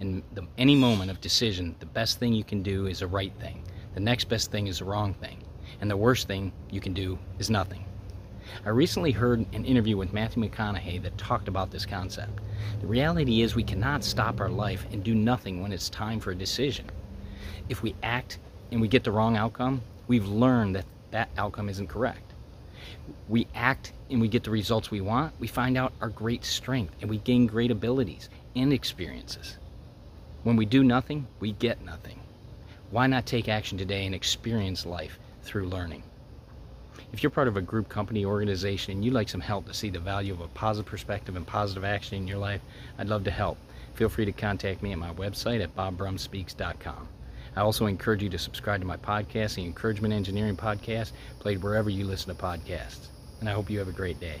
In the, any moment of decision, the best thing you can do is the right thing. The next best thing is the wrong thing. And the worst thing you can do is nothing. I recently heard an interview with Matthew McConaughey that talked about this concept. The reality is we cannot stop our life and do nothing when it's time for a decision. If we act and we get the wrong outcome, we've learned that that outcome isn't correct. We act and we get the results we want, we find out our great strength and we gain great abilities and experiences. When we do nothing, we get nothing. Why not take action today and experience life through learning? If you're part of a group, company, organization, and you'd like some help to see the value of a positive perspective and positive action in your life, I'd love to help. Feel free to contact me at my website at bobbrumspeaks.com. I also encourage you to subscribe to my podcast, the Encouragement Engineering Podcast, played wherever you listen to podcasts. And I hope you have a great day.